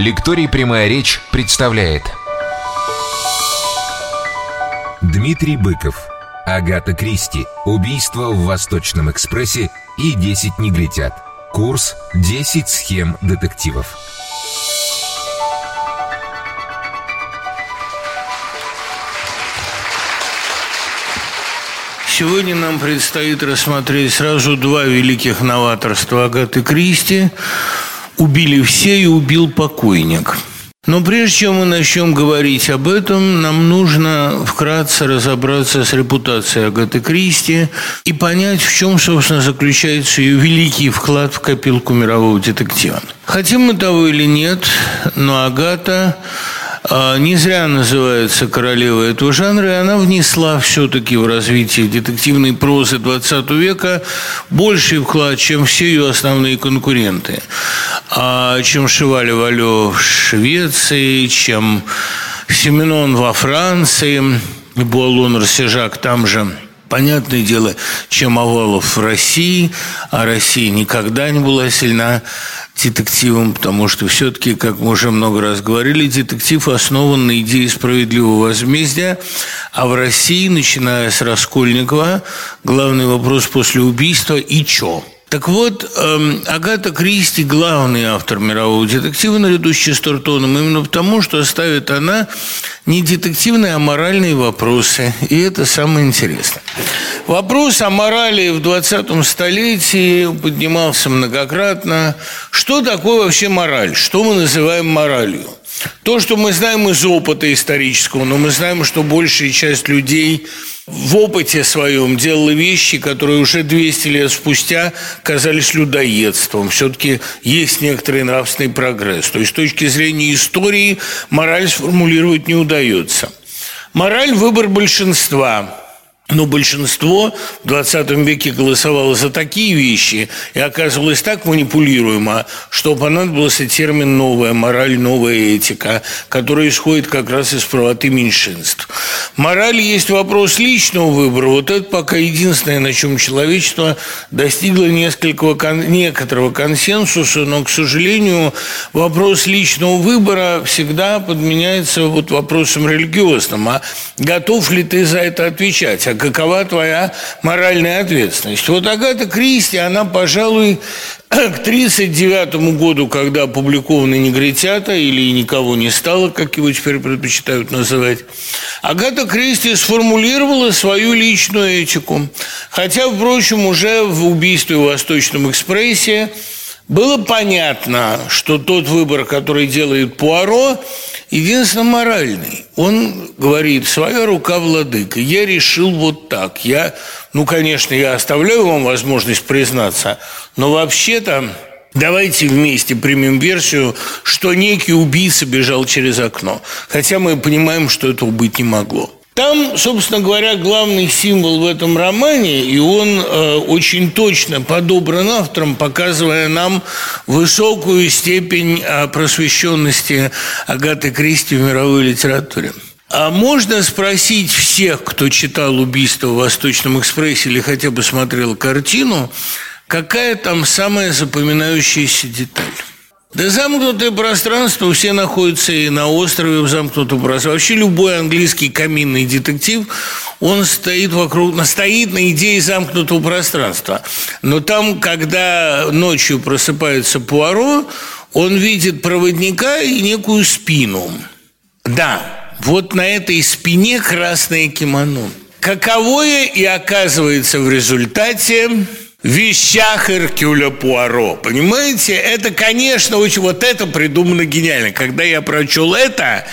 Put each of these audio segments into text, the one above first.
Лекторий «Прямая речь» представляет. Дмитрий Быков Агата Кристи Убийство в Восточном экспрессе и 10 негритят Курс «10 схем детективов» Сегодня нам предстоит рассмотреть сразу два великих новаторства Агаты Кристи «Убили все и убил покойник». Но прежде чем мы начнем говорить об этом, нам нужно вкратце разобраться с репутацией Агаты Кристи и понять, в чем, собственно, заключается ее великий вклад в копилку мирового детектива. Хотим мы того или нет, но Агата не зря называется королевой этого жанра, и она внесла все-таки в развитие детективной прозы XX века больший вклад, чем все ее основные конкуренты. А чем Шивали Валё в Швеции, чем Семенон во Франции, и Буалон Рассежак там же – Понятное дело, чем Овалов в России, а Россия никогда не была сильна детективом, потому что все-таки, как мы уже много раз говорили, детектив основан на идее справедливого возмездия, а в России, начиная с Раскольникова, главный вопрос после убийства «и чё?». Так вот, эм, Агата Кристи – главный автор мирового детектива наряду с Честертоном, именно потому, что ставит она не детективные, а моральные вопросы. И это самое интересное. Вопрос о морали в 20 столетии поднимался многократно. Что такое вообще мораль? Что мы называем моралью? То, что мы знаем из опыта исторического, но мы знаем, что большая часть людей – в опыте своем делала вещи, которые уже 200 лет спустя казались людоедством. Все-таки есть некоторый нравственный прогресс. То есть с точки зрения истории мораль сформулировать не удается. Мораль – выбор большинства. Но большинство в 20 веке голосовало за такие вещи и оказывалось так манипулируемо, что понадобился термин «новая мораль», «новая этика», который исходит как раз из правоты меньшинств. Мораль есть вопрос личного выбора. Вот это пока единственное, на чем человечество достигло несколького, некоторого консенсуса, но, к сожалению, вопрос личного выбора всегда подменяется вот вопросом религиозным. А готов ли ты за это отвечать? Какова твоя моральная ответственность. Вот Агата Кристи, она, пожалуй, к 1939 году, когда опубликованы «Негритята» или «Никого не стало», как его теперь предпочитают называть, Агата Кристи сформулировала свою личную этику. Хотя, впрочем, уже в «Убийстве в Восточном экспрессе» было понятно, что тот выбор, который делает Пуаро, единственно моральный. Он говорит, своя рука владыка, я решил вот так. Я, ну, конечно, я оставляю вам возможность признаться, но вообще-то Давайте вместе примем версию, что некий убийца бежал через окно. Хотя мы понимаем, что этого быть не могло. Там, собственно говоря, главный символ в этом романе, и он э, очень точно подобран автором, показывая нам высокую степень э, просвещенности Агаты Кристи в мировой литературе. А можно спросить всех, кто читал «Убийство в Восточном экспрессе» или хотя бы смотрел картину, какая там самая запоминающаяся деталь? Да замкнутое пространство, все находятся и на острове в замкнутом пространстве. Вообще любой английский каминный детектив, он стоит вокруг, стоит на идее замкнутого пространства. Но там, когда ночью просыпается Пуаро, он видит проводника и некую спину. Да, вот на этой спине красное кимоно. Каковое и оказывается в результате вещах Эркюля Пуаро. Понимаете? Это, конечно, очень... Вот это придумано гениально. Когда я прочел это,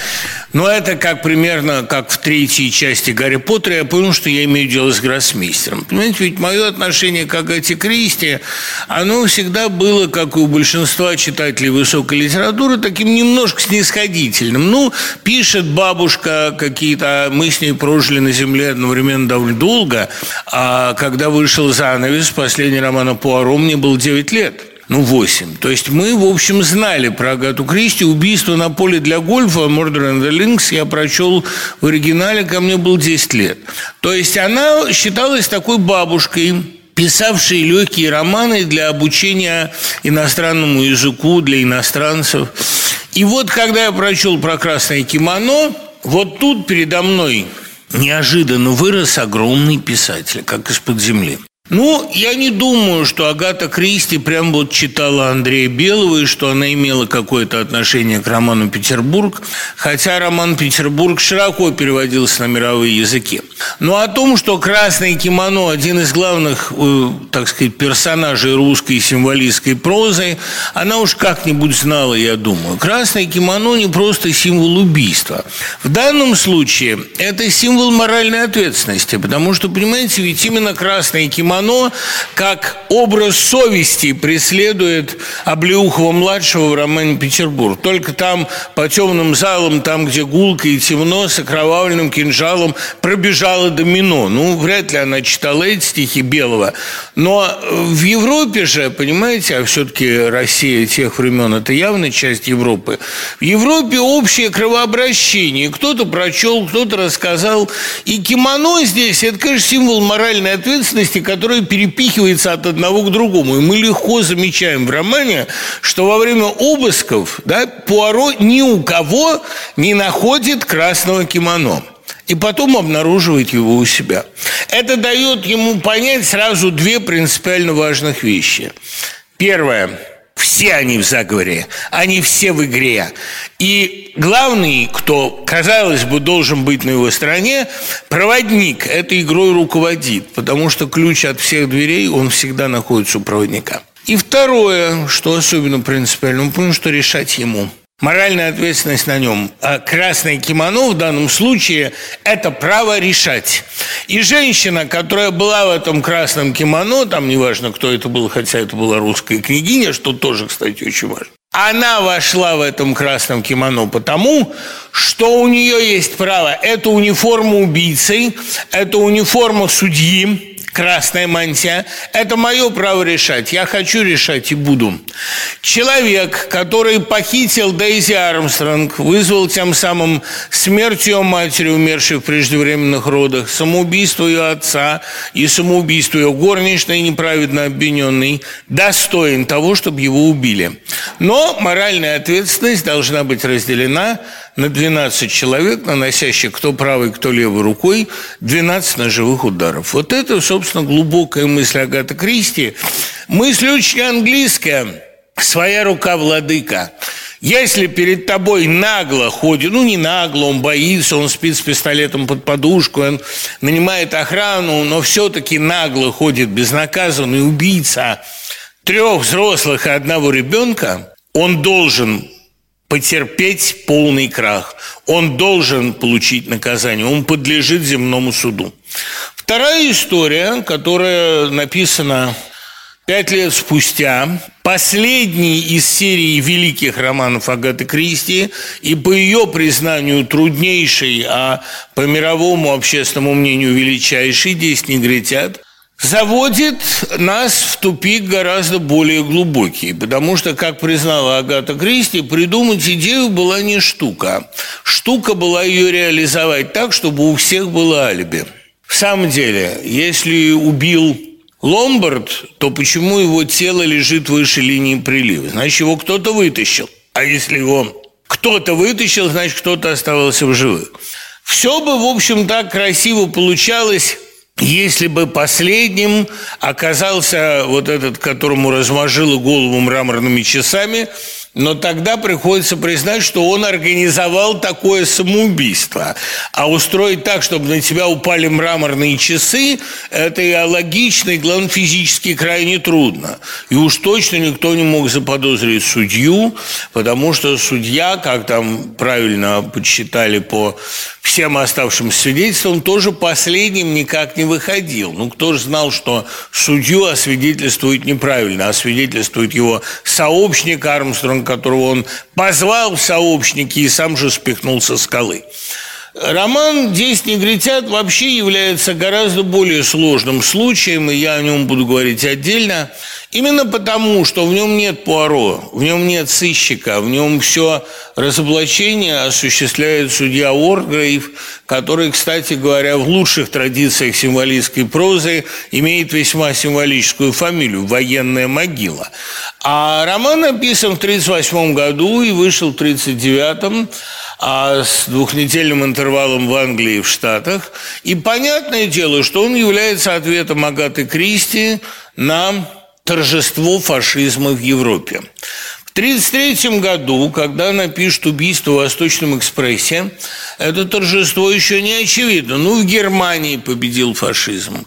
но это как примерно как в третьей части Гарри Поттера, я понял, что я имею дело с гроссмейстером. Понимаете, ведь мое отношение к Агате Кристи, оно всегда было, как и у большинства читателей высокой литературы, таким немножко снисходительным. Ну, пишет бабушка какие-то, мы с ней прожили на земле одновременно довольно долго, а когда вышел занавес, последний роман о Пуаро, мне было 9 лет ну, 8. То есть мы, в общем, знали про Агату Кристи. «Убийство на поле для гольфа» «Murder and the Links» я прочел в оригинале, ко мне было 10 лет. То есть она считалась такой бабушкой, писавшей легкие романы для обучения иностранному языку, для иностранцев. И вот, когда я прочел про красное кимоно, вот тут передо мной неожиданно вырос огромный писатель, как из-под земли. Ну, я не думаю, что Агата Кристи прям вот читала Андрея Белого и что она имела какое-то отношение к роману «Петербург», хотя роман «Петербург» широко переводился на мировые языки. Но о том, что «Красное кимоно» – один из главных, э, так сказать, персонажей русской символистской прозы, она уж как-нибудь знала, я думаю. «Красное кимоно» не просто символ убийства. В данном случае это символ моральной ответственности, потому что, понимаете, ведь именно «Красное кимоно» оно как образ совести преследует Облеухова-младшего в романе «Петербург». Только там по темным залам, там, где гулко и темно, с окровавленным кинжалом пробежала домино. Ну, вряд ли она читала эти стихи Белого. Но в Европе же, понимаете, а все-таки Россия тех времен – это явно часть Европы. В Европе общее кровообращение. Кто-то прочел, кто-то рассказал. И кимоно здесь – это, конечно, символ моральной ответственности, который которое перепихивается от одного к другому. И мы легко замечаем в романе, что во время обысков да, Пуаро ни у кого не находит красного кимоно и потом обнаруживает его у себя. Это дает ему понять сразу две принципиально важных вещи. Первое – все они в заговоре, они все в игре. И главный, кто, казалось бы, должен быть на его стороне, проводник этой игрой руководит, потому что ключ от всех дверей, он всегда находится у проводника. И второе, что особенно принципиально, мы понимаем, что решать ему. Моральная ответственность на нем. А красное кимоно в данном случае – это право решать. И женщина, которая была в этом красном кимоно, там неважно, кто это был, хотя это была русская княгиня, что тоже, кстати, очень важно, она вошла в этом красном кимоно потому, что у нее есть право. Это униформа убийцы, это униформа судьи, красная мантия. Это мое право решать. Я хочу решать и буду. Человек, который похитил Дейзи Армстронг, вызвал тем самым смерть ее матери, умершей в преждевременных родах, самоубийство ее отца и самоубийство ее горничной, неправедно обвиненной, достоин того, чтобы его убили. Но моральная ответственность должна быть разделена на 12 человек, наносящих кто правой, кто левой рукой 12 ножевых ударов. Вот это, собственно, глубокая мысль Агата Кристи. Мысль очень английская. Своя рука владыка. Если перед тобой нагло ходит, ну не нагло, он боится, он спит с пистолетом под подушку, он нанимает охрану, но все-таки нагло ходит безнаказанный убийца трех взрослых и одного ребенка, он должен потерпеть полный крах. Он должен получить наказание, он подлежит земному суду. Вторая история, которая написана пять лет спустя, последний из серии великих романов Агаты Кристи и по ее признанию труднейший, а по мировому общественному мнению величайший «Десять негритят», заводит нас в тупик гораздо более глубокий, потому что, как признала Агата Кристи, придумать идею была не штука. Штука была ее реализовать так, чтобы у всех было алиби. В самом деле, если убил Ломбард, то почему его тело лежит выше линии прилива? Значит, его кто-то вытащил. А если его кто-то вытащил, значит, кто-то оставался в живых. Все бы, в общем, так красиво получалось, если бы последним оказался вот этот, которому размажило голову мраморными часами, но тогда приходится признать, что он организовал такое самоубийство. А устроить так, чтобы на тебя упали мраморные часы, это и логично, и, главное, физически крайне трудно. И уж точно никто не мог заподозрить судью, потому что судья, как там правильно подсчитали по всем оставшимся свидетельствам, тоже последним никак не выходил. Ну, кто же знал, что судью освидетельствует неправильно, освидетельствует его сообщник Армстронг, которого он позвал в сообщники и сам же спихнул со скалы. Роман «Десять негритят» вообще является гораздо более сложным случаем, и я о нем буду говорить отдельно, именно потому, что в нем нет Пуаро, в нем нет сыщика, в нем все разоблачение осуществляет судья Уордгрейв, который, кстати говоря, в лучших традициях символистской прозы имеет весьма символическую фамилию – «Военная могила». А роман написан в 1938 году и вышел в 1939 а с двухнедельным интервалом в Англии и в Штатах. И понятное дело, что он является ответом Агаты Кристи на торжество фашизма в Европе. В 1933 году, когда она пишет «Убийство в Восточном экспрессе», это торжество еще не очевидно. Ну, в Германии победил фашизм.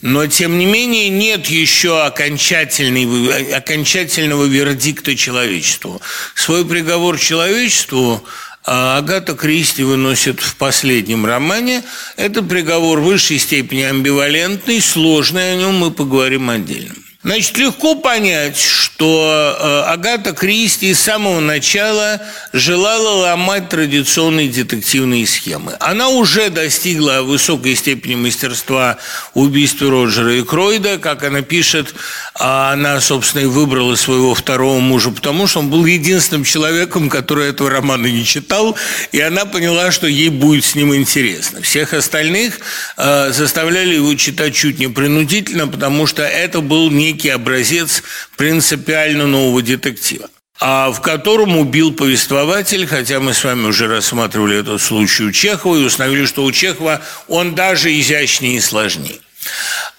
Но, тем не менее, нет еще окончательного, вердикта человечеству. Свой приговор человечеству а Агата Кристи выносит в последнем романе. Это приговор высшей степени амбивалентный, сложный, о нем мы поговорим отдельно. Значит, легко понять, что э, Агата Кристи с самого начала желала ломать традиционные детективные схемы. Она уже достигла высокой степени мастерства в убийстве Роджера и Кройда. Как она пишет, а она, собственно, и выбрала своего второго мужа, потому что он был единственным человеком, который этого романа не читал, и она поняла, что ей будет с ним интересно. Всех остальных э, заставляли его читать чуть не принудительно, потому что это был не некий образец принципиально нового детектива а в котором убил повествователь, хотя мы с вами уже рассматривали этот случай у Чехова и установили, что у Чехова он даже изящнее и сложнее.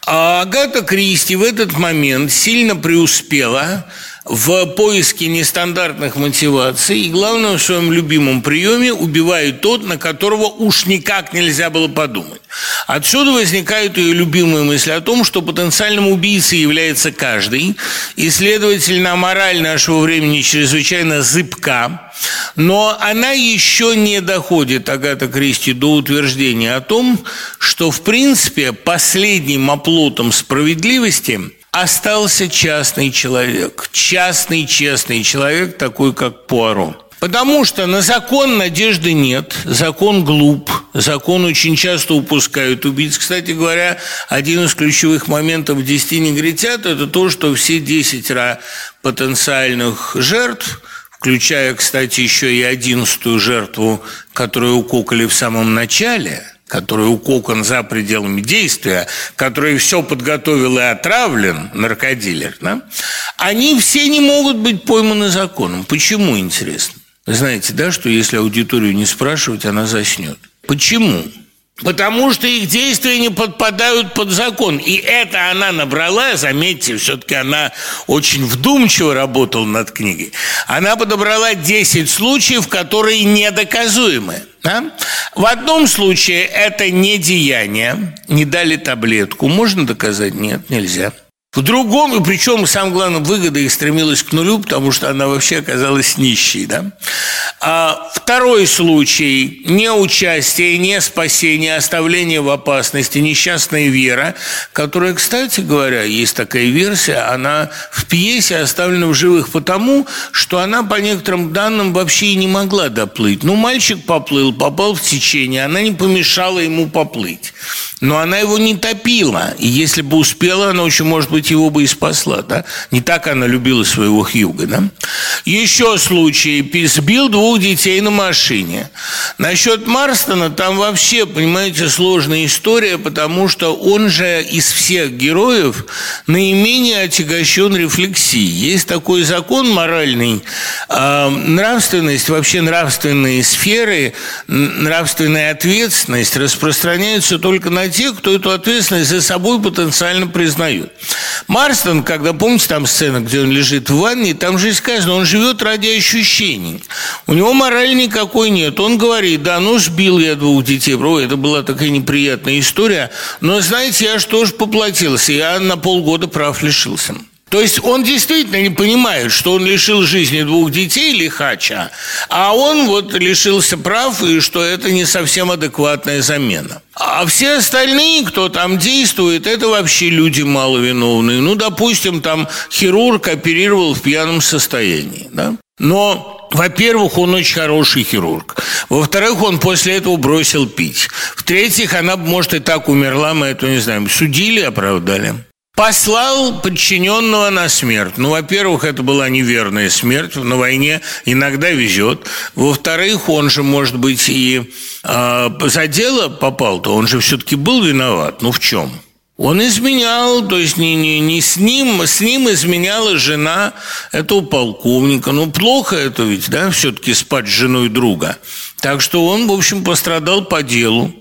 А Агата Кристи в этот момент сильно преуспела в поиске нестандартных мотиваций. И, главное, в своем любимом приеме убивает тот, на которого уж никак нельзя было подумать. Отсюда возникает ее любимая мысль о том, что потенциальным убийцей является каждый, и, следовательно, мораль нашего времени чрезвычайно зыбка, но она еще не доходит, Агата Кристи, до утверждения о том, что, в принципе, последним оплотом справедливости – остался частный человек, частный честный человек, такой как Пуаро. Потому что на закон надежды нет, закон глуп, закон очень часто упускают убийц. Кстати говоря, один из ключевых моментов «Десяти негритят» – это то, что все десятеро потенциальных жертв включая, кстати, еще и одиннадцатую жертву, которую укокали в самом начале – который укокан за пределами действия, который все подготовил и отравлен, наркодилер, да, они все не могут быть пойманы законом. Почему, интересно? знаете, да, что если аудиторию не спрашивать, она заснет. Почему? Потому что их действия не подпадают под закон. И это она набрала, заметьте, все-таки она очень вдумчиво работала над книгой. Она подобрала 10 случаев, которые недоказуемы. Да? В одном случае это не деяние, не дали таблетку. Можно доказать? Нет, нельзя. В другом, и причем, самое главное, выгода их стремилась к нулю, потому что она вообще оказалась нищей. Да? А второй случай – не участие, не спасение, оставление в опасности, несчастная вера, которая, кстати говоря, есть такая версия, она в пьесе оставлена в живых потому, что она, по некоторым данным, вообще и не могла доплыть. Ну, мальчик поплыл, попал в течение, она не помешала ему поплыть. Но она его не топила, и если бы успела, она очень, может быть, его бы и спасла, да? Не так она любила своего Хьюга, да? Еще случай. Сбил двух детей на машине. Насчет Марстона там вообще, понимаете, сложная история, потому что он же из всех героев наименее отягощен рефлексией. Есть такой закон моральный, э, нравственность, вообще нравственные сферы, нравственная ответственность распространяются только на тех, кто эту ответственность за собой потенциально признает. Марстон, когда, помните, там сцена, где он лежит в ванне, там же сказано, он живет ради ощущений. У него морали никакой нет. Он говорит, да, ну сбил я двух детей. Бро, это была такая неприятная история. Но, знаете, я что ж поплатился? Я на полгода прав лишился. То есть он действительно не понимает, что он лишил жизни двух детей лихача, а он вот лишился прав, и что это не совсем адекватная замена. А все остальные, кто там действует, это вообще люди маловиновные. Ну, допустим, там хирург оперировал в пьяном состоянии, да? Но во-первых, он очень хороший хирург. Во-вторых, он после этого бросил пить. В-третьих, она, может, и так умерла, мы это не знаем. Судили, оправдали. Послал подчиненного на смерть. Ну, во-первых, это была неверная смерть. На войне иногда везет. Во-вторых, он же, может быть, и э, за дело попал-то. Он же все-таки был виноват. Ну, в чем? Он изменял, то есть не, не, не с ним, с ним изменяла жена этого полковника. Ну, плохо это ведь, да, все-таки спать с женой друга. Так что он, в общем, пострадал по делу.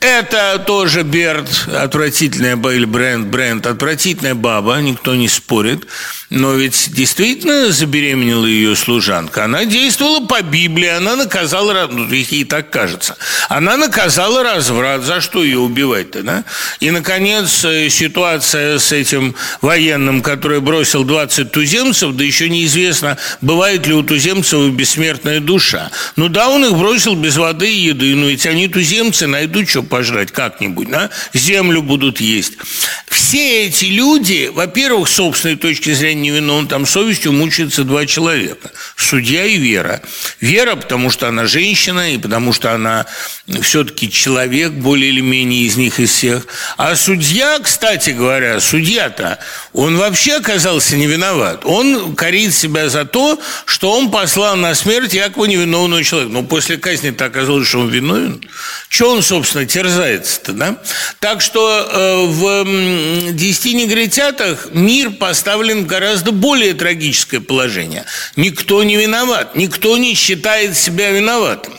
Это тоже Берт, отвратительная или Брент, Брент, отвратительная баба, никто не спорит. Но ведь действительно забеременела ее служанка. Она действовала по Библии, она наказала, ну, ей так кажется, она наказала разврат. За что ее убивать-то, да? И, наконец, э, ситуация с этим военным, который бросил 20 туземцев, да еще неизвестно, бывает ли у туземцев бессмертная душа. Ну да, он их бросил без воды и еды, но ведь они туземцы найдут что пожрать как-нибудь, да? Землю будут есть. Все эти люди, во-первых, с собственной точки зрения, невиновен, там совестью мучаются два человека. Судья и Вера. Вера, потому что она женщина, и потому что она все-таки человек, более или менее из них из всех. А судья, кстати говоря, судья-то, он вообще оказался не виноват. Он корит себя за то, что он послал на смерть якобы невиновного человека. Но после казни-то оказалось, что он виновен. Что он, собственно, терзается-то, да? Так что э, в «Десяти негритятах» мир поставлен в гораздо более трагическое положение. Никто не виноват, никто не считает себя виноватым.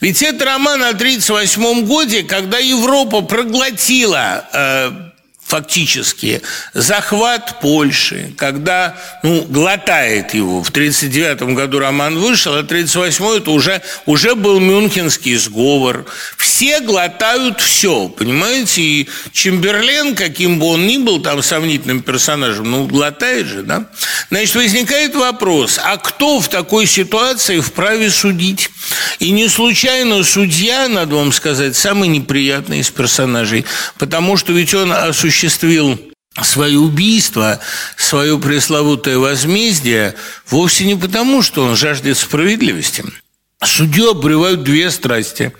Ведь это роман о 1938 годе, когда Европа проглотила э, фактически захват Польши, когда ну, глотает его. В 1939 году роман вышел, а 1938 это уже, уже был Мюнхенский сговор. Все глотают все, понимаете? И Чемберлен, каким бы он ни был там сомнительным персонажем, ну, глотает же, да? Значит, возникает вопрос, а кто в такой ситуации вправе судить? И не случайно судья, надо вам сказать, самый неприятный из персонажей, потому что ведь он осуществляет осуществил свое убийство, свое пресловутое возмездие вовсе не потому, что он жаждет справедливости. Судью обревают две страсти.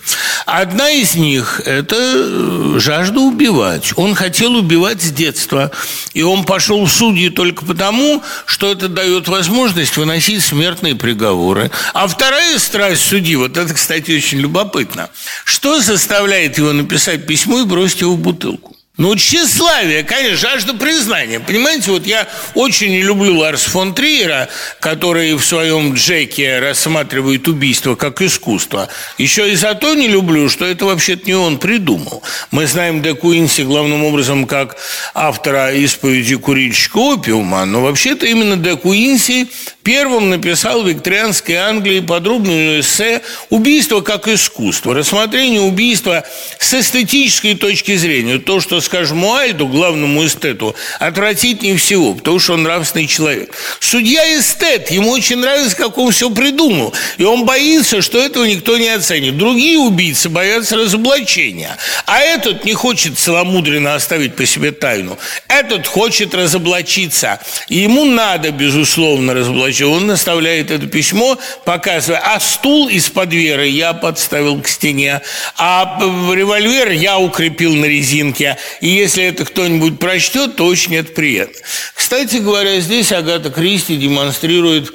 Одна из них – это э, жажда убивать. Он хотел убивать с детства, и он пошел в судьи только потому, что это дает возможность выносить смертные приговоры. А вторая страсть судьи, вот это, кстати, очень любопытно. Что заставляет его написать письмо и бросить его в бутылку? Ну, тщеславие, конечно, жажда признания. Понимаете, вот я очень не люблю Ларс фон Триера, который в своем Джеке рассматривает убийство как искусство. Еще и за то не люблю, что это вообще-то не он придумал. Мы знаем Де Куинси главным образом как автора исповеди курильщика опиума, но вообще-то именно Де Куинси первым написал в викторианской Англии подробную эссе «Убийство как искусство». Рассмотрение убийства с эстетической точки зрения. То, что скажем, Уальду, главному эстету, отвратительнее всего, потому что он нравственный человек. Судья эстет, ему очень нравится, как он все придумал, и он боится, что этого никто не оценит. Другие убийцы боятся разоблачения, а этот не хочет целомудренно оставить по себе тайну. Этот хочет разоблачиться, и ему надо, безусловно, разоблачить. Он наставляет это письмо, показывая, а стул из-под веры я подставил к стене, а револьвер я укрепил на резинке, и если это кто-нибудь прочтет, то очень это приятно. Кстати говоря, здесь Агата Кристи демонстрирует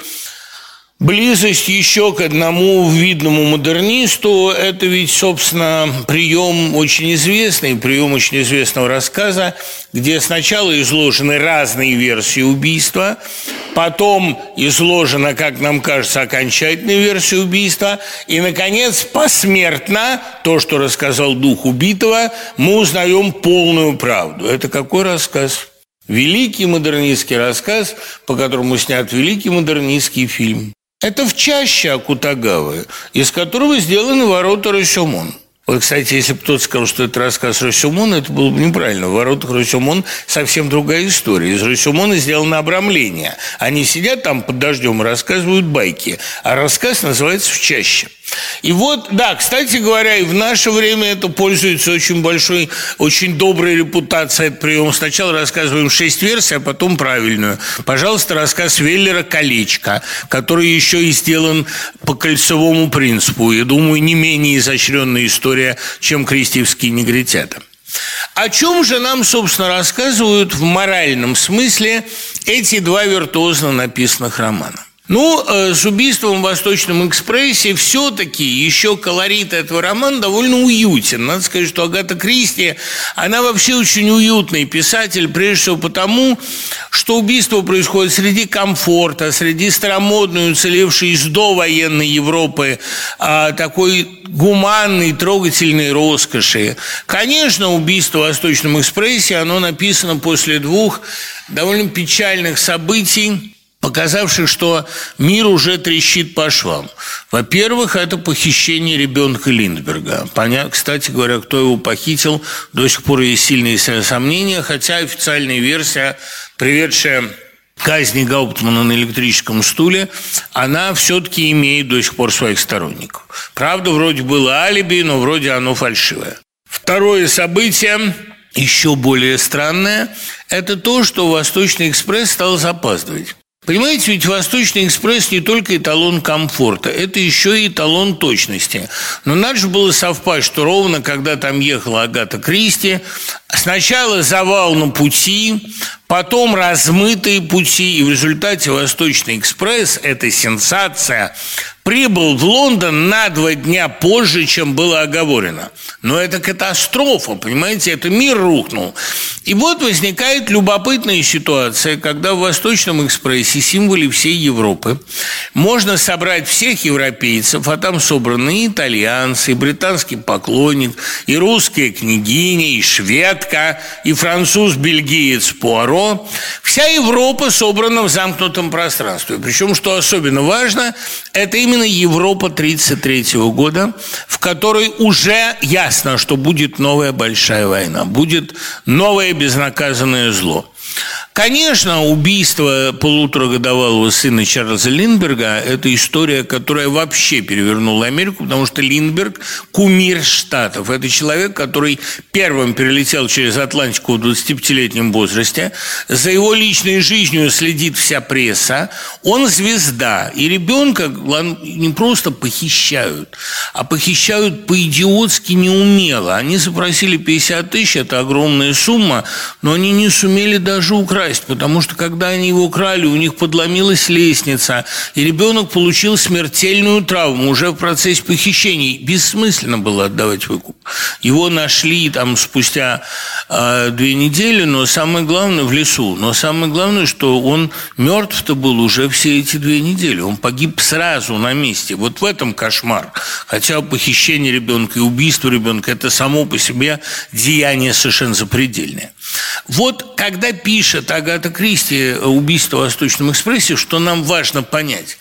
Близость еще к одному видному модернисту – это ведь, собственно, прием очень известный, прием очень известного рассказа, где сначала изложены разные версии убийства, потом изложена, как нам кажется, окончательная версия убийства, и, наконец, посмертно, то, что рассказал дух убитого, мы узнаем полную правду. Это какой рассказ? Великий модернистский рассказ, по которому снят великий модернистский фильм. Это в чаще Акутагавы, из которого сделаны ворота Росюмон. Вот, кстати, если бы кто-то сказал, что это рассказ Росюмона, это было бы неправильно. В воротах Росюмон совсем другая история. Из Росюмона сделано обрамление. Они сидят там под дождем и рассказывают байки. А рассказ называется «В чаще». И вот, да, кстати говоря, и в наше время это пользуется очень большой, очень доброй репутацией этот прием. Сначала рассказываем шесть версий, а потом правильную. Пожалуйста, рассказ Веллера «Колечко», который еще и сделан по кольцевому принципу. Я думаю, не менее изощренная история, чем крестьевские негритята. О чем же нам, собственно, рассказывают в моральном смысле эти два виртуозно написанных романа? Ну, э, с убийством в Восточном экспрессе все-таки еще колорит этого романа довольно уютен. Надо сказать, что Агата Кристи, она вообще очень уютный писатель, прежде всего потому, что убийство происходит среди комфорта, среди старомодной, уцелевшей из довоенной Европы, а, такой гуманной, трогательной роскоши. Конечно, убийство в Восточном экспрессе, оно написано после двух довольно печальных событий, показавших, что мир уже трещит по швам. Во-первых, это похищение ребенка Линдберга. Понятно, кстати говоря, кто его похитил, до сих пор есть сильные сомнения, хотя официальная версия, приведшая казни Гауптмана на электрическом стуле, она все-таки имеет до сих пор своих сторонников. Правда, вроде было алиби, но вроде оно фальшивое. Второе событие еще более странное – это то, что Восточный экспресс стал запаздывать. Понимаете, ведь Восточный экспресс не только эталон комфорта, это еще и эталон точности. Но надо же было совпасть, что ровно когда там ехала Агата Кристи, сначала завал на пути, потом размытые пути, и в результате Восточный экспресс – это сенсация, прибыл в Лондон на два дня позже, чем было оговорено. Но это катастрофа, понимаете, это мир рухнул. И вот возникает любопытная ситуация, когда в Восточном экспрессе, символе всей Европы, можно собрать всех европейцев, а там собраны и итальянцы, и британский поклонник, и русская княгиня, и шведка, и француз-бельгиец Пуаро. Вся Европа собрана в замкнутом пространстве. Причем, что особенно важно, это именно Европа 1933 года, в которой уже ясно, что будет новая большая война, будет новое безнаказанное зло. Конечно, убийство полуторагодовалого сына Чарльза Линдберга – это история, которая вообще перевернула Америку, потому что Линдберг – кумир Штатов. Это человек, который первым перелетел через Атлантику в 25-летнем возрасте. За его личной жизнью следит вся пресса. Он звезда. И ребенка не просто похищают, а похищают по-идиотски неумело. Они запросили 50 тысяч – это огромная сумма, но они не сумели даже украсть украсть, потому что когда они его украли, у них подломилась лестница, и ребенок получил смертельную травму уже в процессе похищений. Бессмысленно было отдавать выкуп. Его нашли там спустя э, две недели, но самое главное в лесу. Но самое главное, что он мертв-то был уже все эти две недели. Он погиб сразу на месте. Вот в этом кошмар. Хотя похищение ребенка и убийство ребенка – это само по себе деяние совершенно запредельное. Вот когда пишет Агата Кристи «Убийство в Восточном экспрессе», что нам важно понять.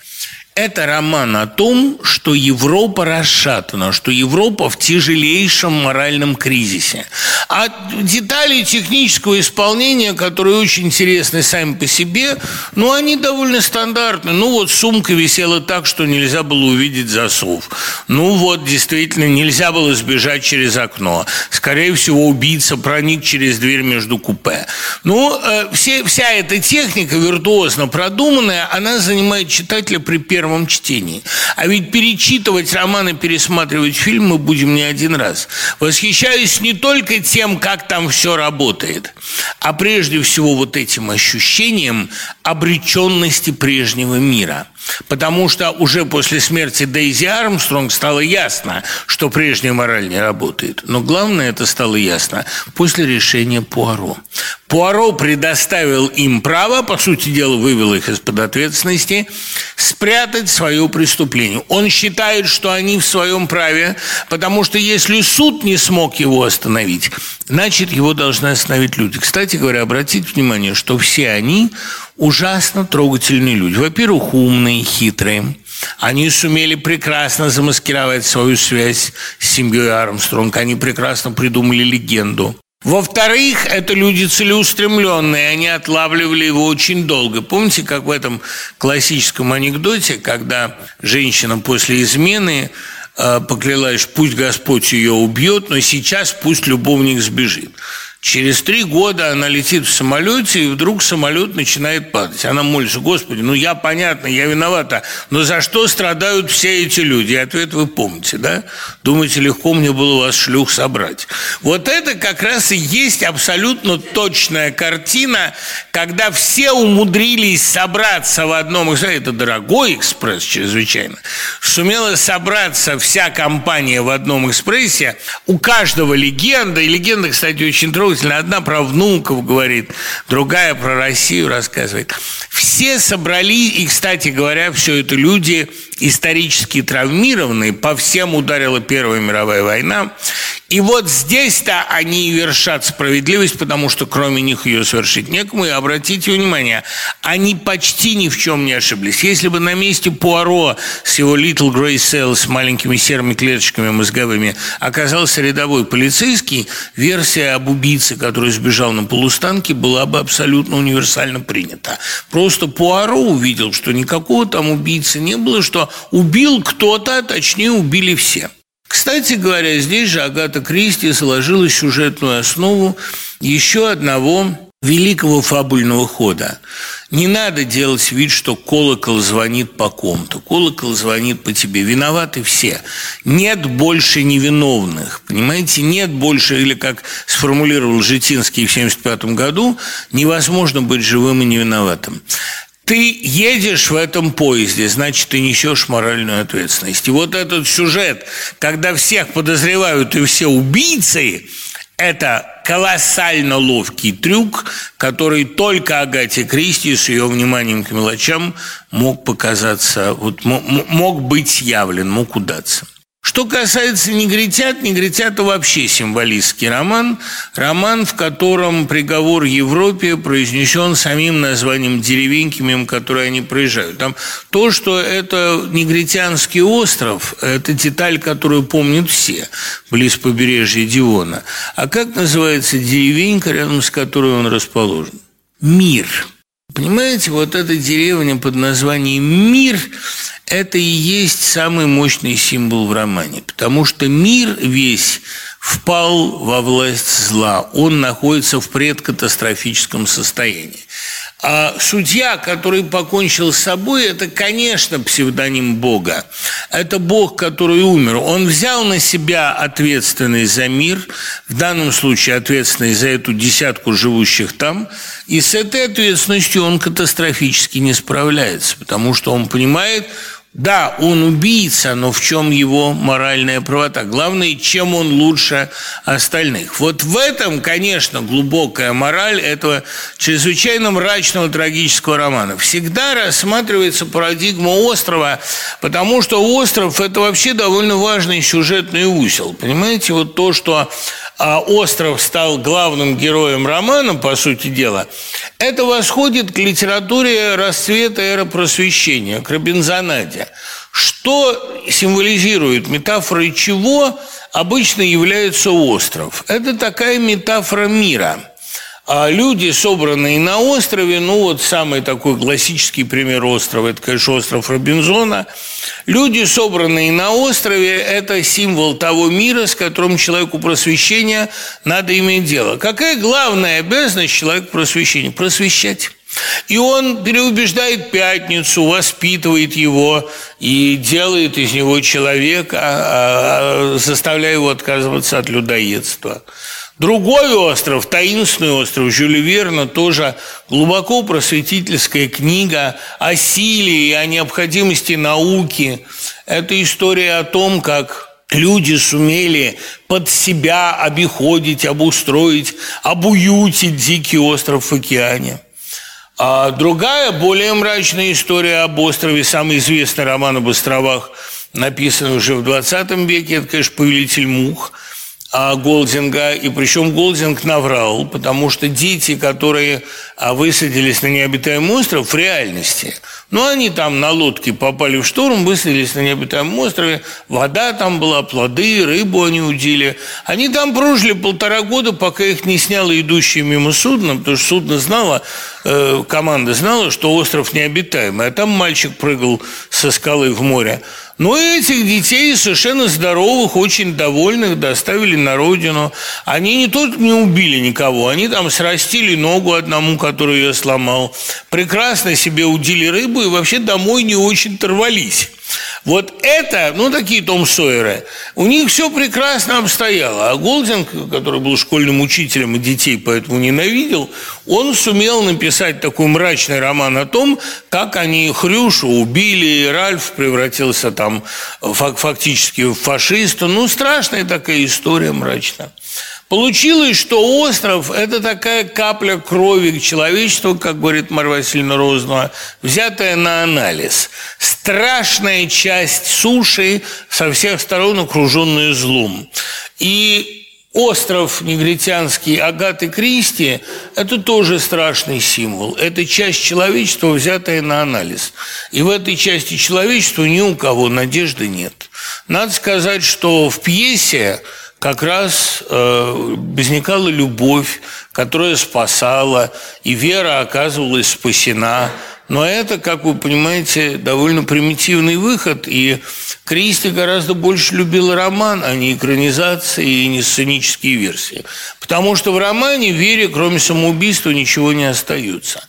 Это роман о том, что Европа расшатана, что Европа в тяжелейшем моральном кризисе. А детали технического исполнения, которые очень интересны сами по себе, ну, они довольно стандартны. Ну, вот сумка висела так, что нельзя было увидеть засов. Ну, вот, действительно, нельзя было сбежать через окно. Скорее всего, убийца проник через дверь между купе. Ну, э, все, вся эта техника виртуозно продуманная, она занимает читателя при первом первом чтении. А ведь перечитывать романы, пересматривать фильм мы будем не один раз. Восхищаюсь не только тем, как там все работает, а прежде всего вот этим ощущением обреченности прежнего мира – Потому что уже после смерти Дейзи Армстронг стало ясно, что прежняя мораль не работает. Но главное это стало ясно после решения Пуаро. Пуаро предоставил им право, по сути дела вывел их из-под ответственности, спрятать свое преступление. Он считает, что они в своем праве, потому что если суд не смог его остановить, значит, его должны остановить люди. Кстати говоря, обратите внимание, что все они ужасно трогательные люди. Во-первых, умные, хитрые. Они сумели прекрасно замаскировать свою связь с семьей Армстронг. Они прекрасно придумали легенду. Во-вторых, это люди целеустремленные, они отлавливали его очень долго. Помните, как в этом классическом анекдоте, когда женщина после измены э, поклялась, пусть Господь ее убьет, но сейчас пусть любовник сбежит. Через три года она летит в самолете, и вдруг самолет начинает падать. Она молится, Господи, ну я, понятно, я виновата, но за что страдают все эти люди? И ответ вы помните, да? Думаете, легко мне было вас шлюх собрать. Вот это как раз и есть абсолютно точная картина, когда все умудрились собраться в одном экспрессе. Это дорогой экспресс чрезвычайно. Сумела собраться вся компания в одном экспрессе. У каждого легенда, и легенда, кстати, очень трогательная, трогательно. Одна про внуков говорит, другая про Россию рассказывает. Все собрались, и, кстати говоря, все это люди исторически травмированные, по всем ударила Первая мировая война. И вот здесь-то они и вершат справедливость, потому что кроме них ее совершить некому. И обратите внимание, они почти ни в чем не ошиблись. Если бы на месте Пуаро с его Little Grey Cell с маленькими серыми клеточками мозговыми оказался рядовой полицейский, версия об убийце, который сбежал на полустанке, была бы абсолютно универсально принята. Просто Пуаро увидел, что никакого там убийцы не было, что убил кто-то, а точнее убили все. Кстати говоря, здесь же Агата Кристи сложила сюжетную основу еще одного великого фабульного хода. Не надо делать вид, что колокол звонит по ком-то. Колокол звонит по тебе. Виноваты все. Нет больше невиновных. Понимаете, нет больше, или как сформулировал Житинский в 1975 году, невозможно быть живым и невиноватым. Ты едешь в этом поезде, значит, ты несешь моральную ответственность. И вот этот сюжет, когда всех подозревают и все убийцы, это колоссально ловкий трюк, который только Агате Кристи с ее вниманием к мелочам мог показаться, вот, мог быть явлен, мог удаться. Что касается «Негритят», «Негритята» вообще символистский роман. Роман, в котором приговор Европе произнесен самим названием деревеньки, мимо которой они проезжают. Там то, что это негритянский остров, это деталь, которую помнят все, близ побережья Дивона. А как называется деревенька, рядом с которой он расположен? Мир. Понимаете, вот эта деревня под названием Мир – это и есть самый мощный символ в романе, потому что мир весь впал во власть зла, он находится в предкатастрофическом состоянии. А судья, который покончил с собой, это, конечно, псевдоним Бога. Это Бог, который умер. Он взял на себя ответственность за мир, в данном случае ответственность за эту десятку живущих там, и с этой ответственностью он катастрофически не справляется, потому что он понимает, да, он убийца, но в чем его моральная правота? Главное, чем он лучше остальных. Вот в этом, конечно, глубокая мораль этого чрезвычайно мрачного трагического романа. Всегда рассматривается парадигма острова, потому что остров – это вообще довольно важный сюжетный узел. Понимаете, вот то, что а остров стал главным героем романа, по сути дела, это восходит к литературе расцвета эры просвещения, к Робинзонаде. Что символизирует, метафорой чего обычно является остров? Это такая метафора мира – а люди, собранные на острове, ну вот самый такой классический пример острова, это, конечно, остров Робинзона. Люди, собранные на острове, это символ того мира, с которым человеку просвещения надо иметь дело. Какая главная обязанность человека просвещения? Просвещать. И он переубеждает пятницу, воспитывает его и делает из него человека, а, а, заставляя его отказываться от людоедства. Другой остров, таинственный остров Жюля Верна, тоже глубоко просветительская книга о силе и о необходимости науки. Это история о том, как люди сумели под себя обиходить, обустроить, обуютить дикий остров в океане. А другая, более мрачная история об острове, самый известный роман об островах, написанный уже в 20 веке, это, конечно, «Повелитель мух», Голдинга, и причем Голдинг наврал, потому что дети, которые а, высадились на необитаемый остров, в реальности, ну, они там на лодке попали в шторм, высадились на необитаемом острове, вода там была, плоды, рыбу они удили. Они там прожили полтора года, пока их не сняло идущее мимо судно, потому что судно знало, э, команда знала, что остров необитаемый, а там мальчик прыгал со скалы в море. Но этих детей совершенно здоровых, очень довольных доставили на родину. Они не только не убили никого, они там срастили ногу одному, который ее сломал, прекрасно себе удили рыбу и вообще домой не очень торвались. Вот это, ну, такие Том Сойеры, у них все прекрасно обстояло. А Голдинг, который был школьным учителем и детей поэтому ненавидел, он сумел написать такой мрачный роман о том, как они Хрюшу убили, и Ральф превратился там фактически в фашиста. Ну, страшная такая история мрачная. Получилось, что остров – это такая капля крови к человечеству, как говорит Марья Васильевна Розанова, взятая на анализ. Страшная часть суши, со всех сторон окруженная злом. И остров негритянский Агаты Кристи – это тоже страшный символ. Это часть человечества, взятая на анализ. И в этой части человечества ни у кого надежды нет. Надо сказать, что в пьесе как раз э, возникала любовь, которая спасала, и вера оказывалась спасена. Но это, как вы понимаете, довольно примитивный выход, и Кристи гораздо больше любил роман, а не экранизации и не сценические версии. Потому что в романе вере, кроме самоубийства, ничего не остается.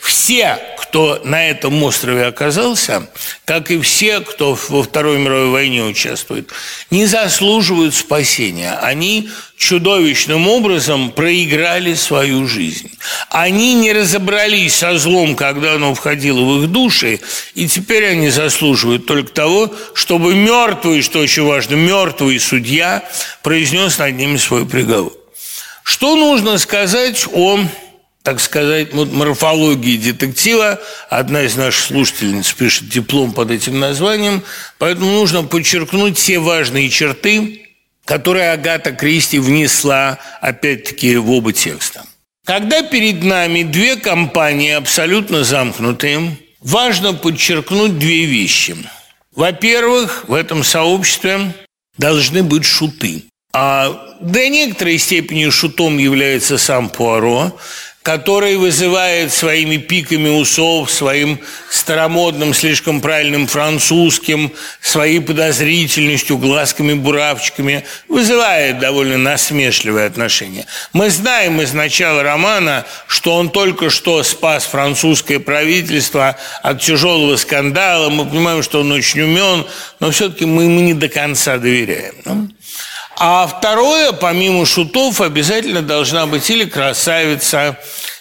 Все, кто на этом острове оказался, как и все, кто во Второй мировой войне участвует, не заслуживают спасения. Они чудовищным образом проиграли свою жизнь. Они не разобрались со злом, когда оно входило в их души, и теперь они заслуживают только того, чтобы мертвый, что очень важно, мертвый судья произнес над ними свой приговор. Что нужно сказать о так сказать, морфологии детектива. Одна из наших слушательниц пишет диплом под этим названием, поэтому нужно подчеркнуть все важные черты, которые Агата Кристи внесла, опять-таки, в оба текста. Когда перед нами две компании абсолютно замкнутые, важно подчеркнуть две вещи. Во-первых, в этом сообществе должны быть шуты. А до некоторой степени шутом является сам Пуаро, который вызывает своими пиками усов, своим старомодным, слишком правильным французским, своей подозрительностью, глазками-буравчиками, вызывает довольно насмешливое отношение. Мы знаем из начала романа, что он только что спас французское правительство от тяжелого скандала, мы понимаем, что он очень умен, но все-таки мы ему не до конца доверяем. А второе, помимо шутов, обязательно должна быть или красавица,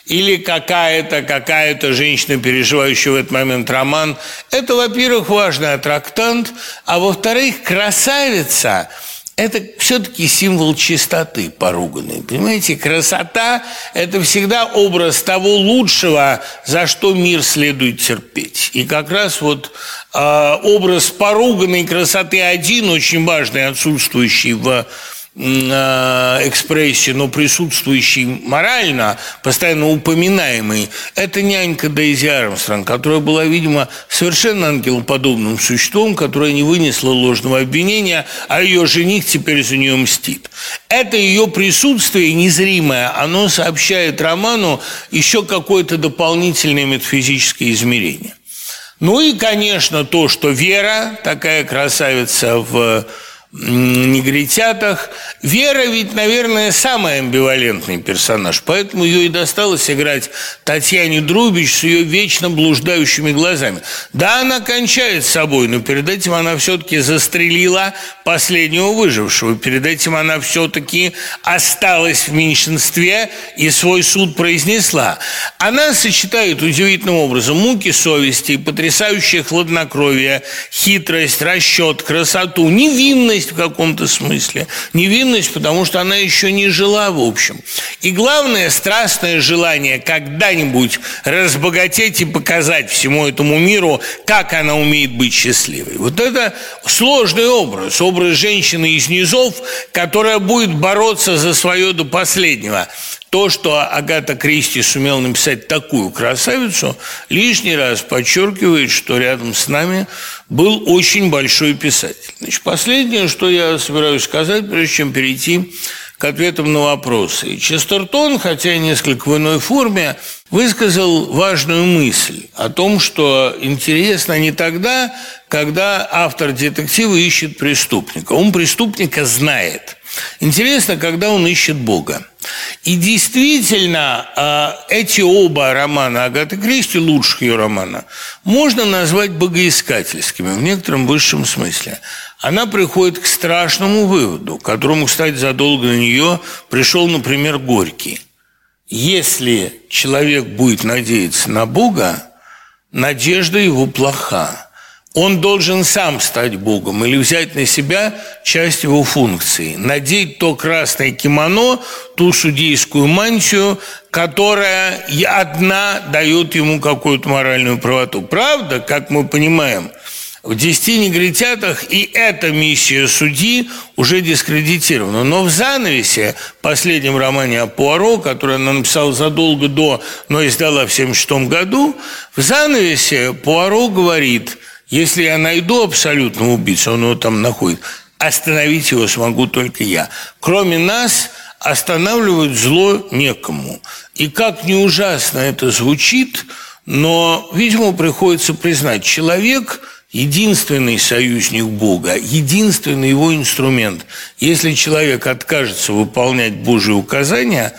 или какая-то какая-то женщина, переживающая в этот момент роман. Это, во-первых, важный аттрактант, а во-вторых, красавица – это все-таки символ чистоты поруганной. Понимаете, красота – это всегда образ того лучшего, за что мир следует терпеть. И как раз вот э, образ поруганной красоты один, очень важный, отсутствующий в Э, экспрессии, но присутствующий морально, постоянно упоминаемый, это нянька Дейзи Армстронг, которая была, видимо, совершенно ангелоподобным существом, которая не вынесла ложного обвинения, а ее жених теперь за нее мстит. Это ее присутствие незримое, оно сообщает роману еще какое-то дополнительное метафизическое измерение. Ну и, конечно, то, что Вера, такая красавица в негритятах. Вера ведь, наверное, самый амбивалентный персонаж, поэтому ее и досталось играть Татьяне Друбич с ее вечно блуждающими глазами. Да, она кончает с собой, но перед этим она все-таки застрелила последнего выжившего. Перед этим она все-таки осталась в меньшинстве и свой суд произнесла. Она сочетает удивительным образом муки совести, потрясающее хладнокровие, хитрость, расчет, красоту, невинность, невинность в каком-то смысле. Невинность, потому что она еще не жила в общем. И главное, страстное желание когда-нибудь разбогатеть и показать всему этому миру, как она умеет быть счастливой. Вот это сложный образ, образ женщины из низов, которая будет бороться за свое до последнего. То, что Агата Кристи сумела написать такую красавицу, лишний раз подчеркивает, что рядом с нами был очень большой писатель. Значит, последнее, что я собираюсь сказать, прежде чем перейти к ответам на вопросы. Честертон, хотя и несколько в иной форме, высказал важную мысль о том, что интересно не тогда, когда автор детектива ищет преступника. Он преступника знает. Интересно, когда он ищет Бога. И действительно, а, эти оба романа Агаты Кристи, лучших ее романа, можно назвать богоискательскими в некотором высшем смысле. Она приходит к страшному выводу, к которому, кстати, задолго на нее пришел, например, Горький. Если человек будет надеяться на Бога, надежда его плоха – он должен сам стать Богом или взять на себя часть его функции. Надеть то красное кимоно, ту судейскую мантию, которая одна дает ему какую-то моральную правоту. Правда, как мы понимаем, в «Десяти негритятах» и эта миссия судьи уже дискредитирована. Но в занавесе, последнем романе о Пуаро, который она написала задолго до, но издала в 1976 году, в занавесе Пуаро говорит – если я найду абсолютного убийцу, он его там находит, остановить его смогу только я. Кроме нас останавливать зло некому. И как не ужасно это звучит, но, видимо, приходится признать, человек – единственный союзник Бога, единственный его инструмент. Если человек откажется выполнять Божьи указания,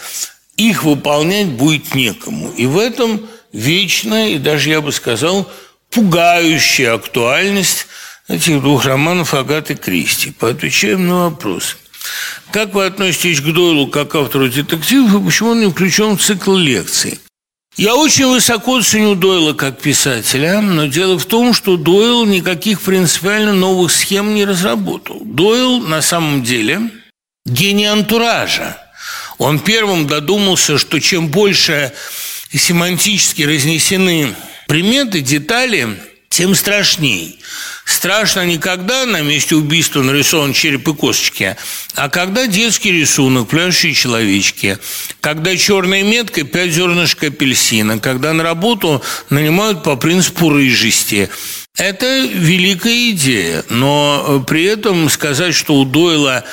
их выполнять будет некому. И в этом вечная и даже, я бы сказал, пугающая актуальность этих двух романов Агаты Кристи. Поотвечаем на вопрос. Как вы относитесь к Дойлу как автору детективов и почему он не включен в цикл лекций? Я очень высоко ценю Дойла как писателя, но дело в том, что Дойл никаких принципиально новых схем не разработал. Дойл на самом деле гений антуража. Он первым додумался, что чем больше семантически разнесены Приметы, детали, тем страшней. Страшно не когда на месте убийства нарисован череп и косточки, а когда детский рисунок, пляшущие человечки, когда черная метка – пять зернышек апельсина, когда на работу нанимают по принципу рыжести. Это великая идея, но при этом сказать, что у Дойла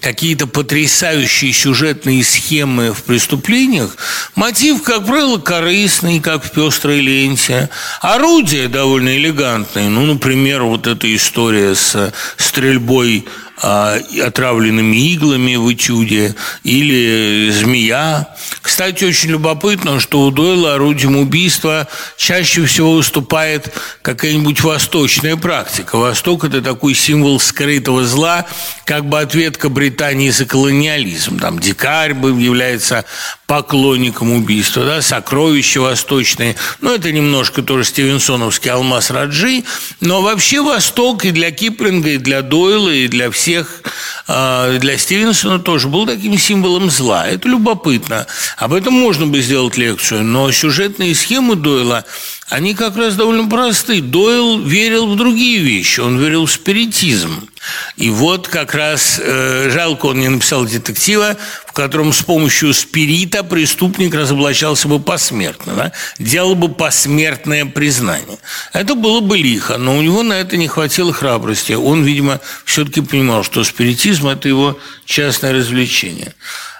какие-то потрясающие сюжетные схемы в преступлениях, мотив, как правило, корыстный, как в «Пестрой ленте», орудие довольно элегантное, ну, например, вот эта история с стрельбой а, отравленными иглами в этюде, или змея. Кстати, очень любопытно, что у Дойла орудием убийства чаще всего выступает какая-нибудь восточная практика. Восток – это такой символ скрытого зла, как бы ответка Британии за колониализм. Там дикарь является поклонником убийства, да, сокровища восточные. Ну, это немножко тоже стивенсоновский алмаз Раджи, но вообще Восток и для Киплинга, и для Дойла, и для всех а, для Стивенсона тоже был таким символом зла. Это любопытно. Об этом можно бы сделать лекцию, но сюжетные схемы Дойла, они как раз довольно просты. Дойл верил в другие вещи, он верил в спиритизм. И вот как раз э, жалко, он не написал детектива, в котором с помощью спирита преступник разоблачался бы посмертно, да? делал бы посмертное признание. Это было бы лихо, но у него на это не хватило храбрости. Он, видимо, все-таки понимал, что спиритизм – это его частное развлечение.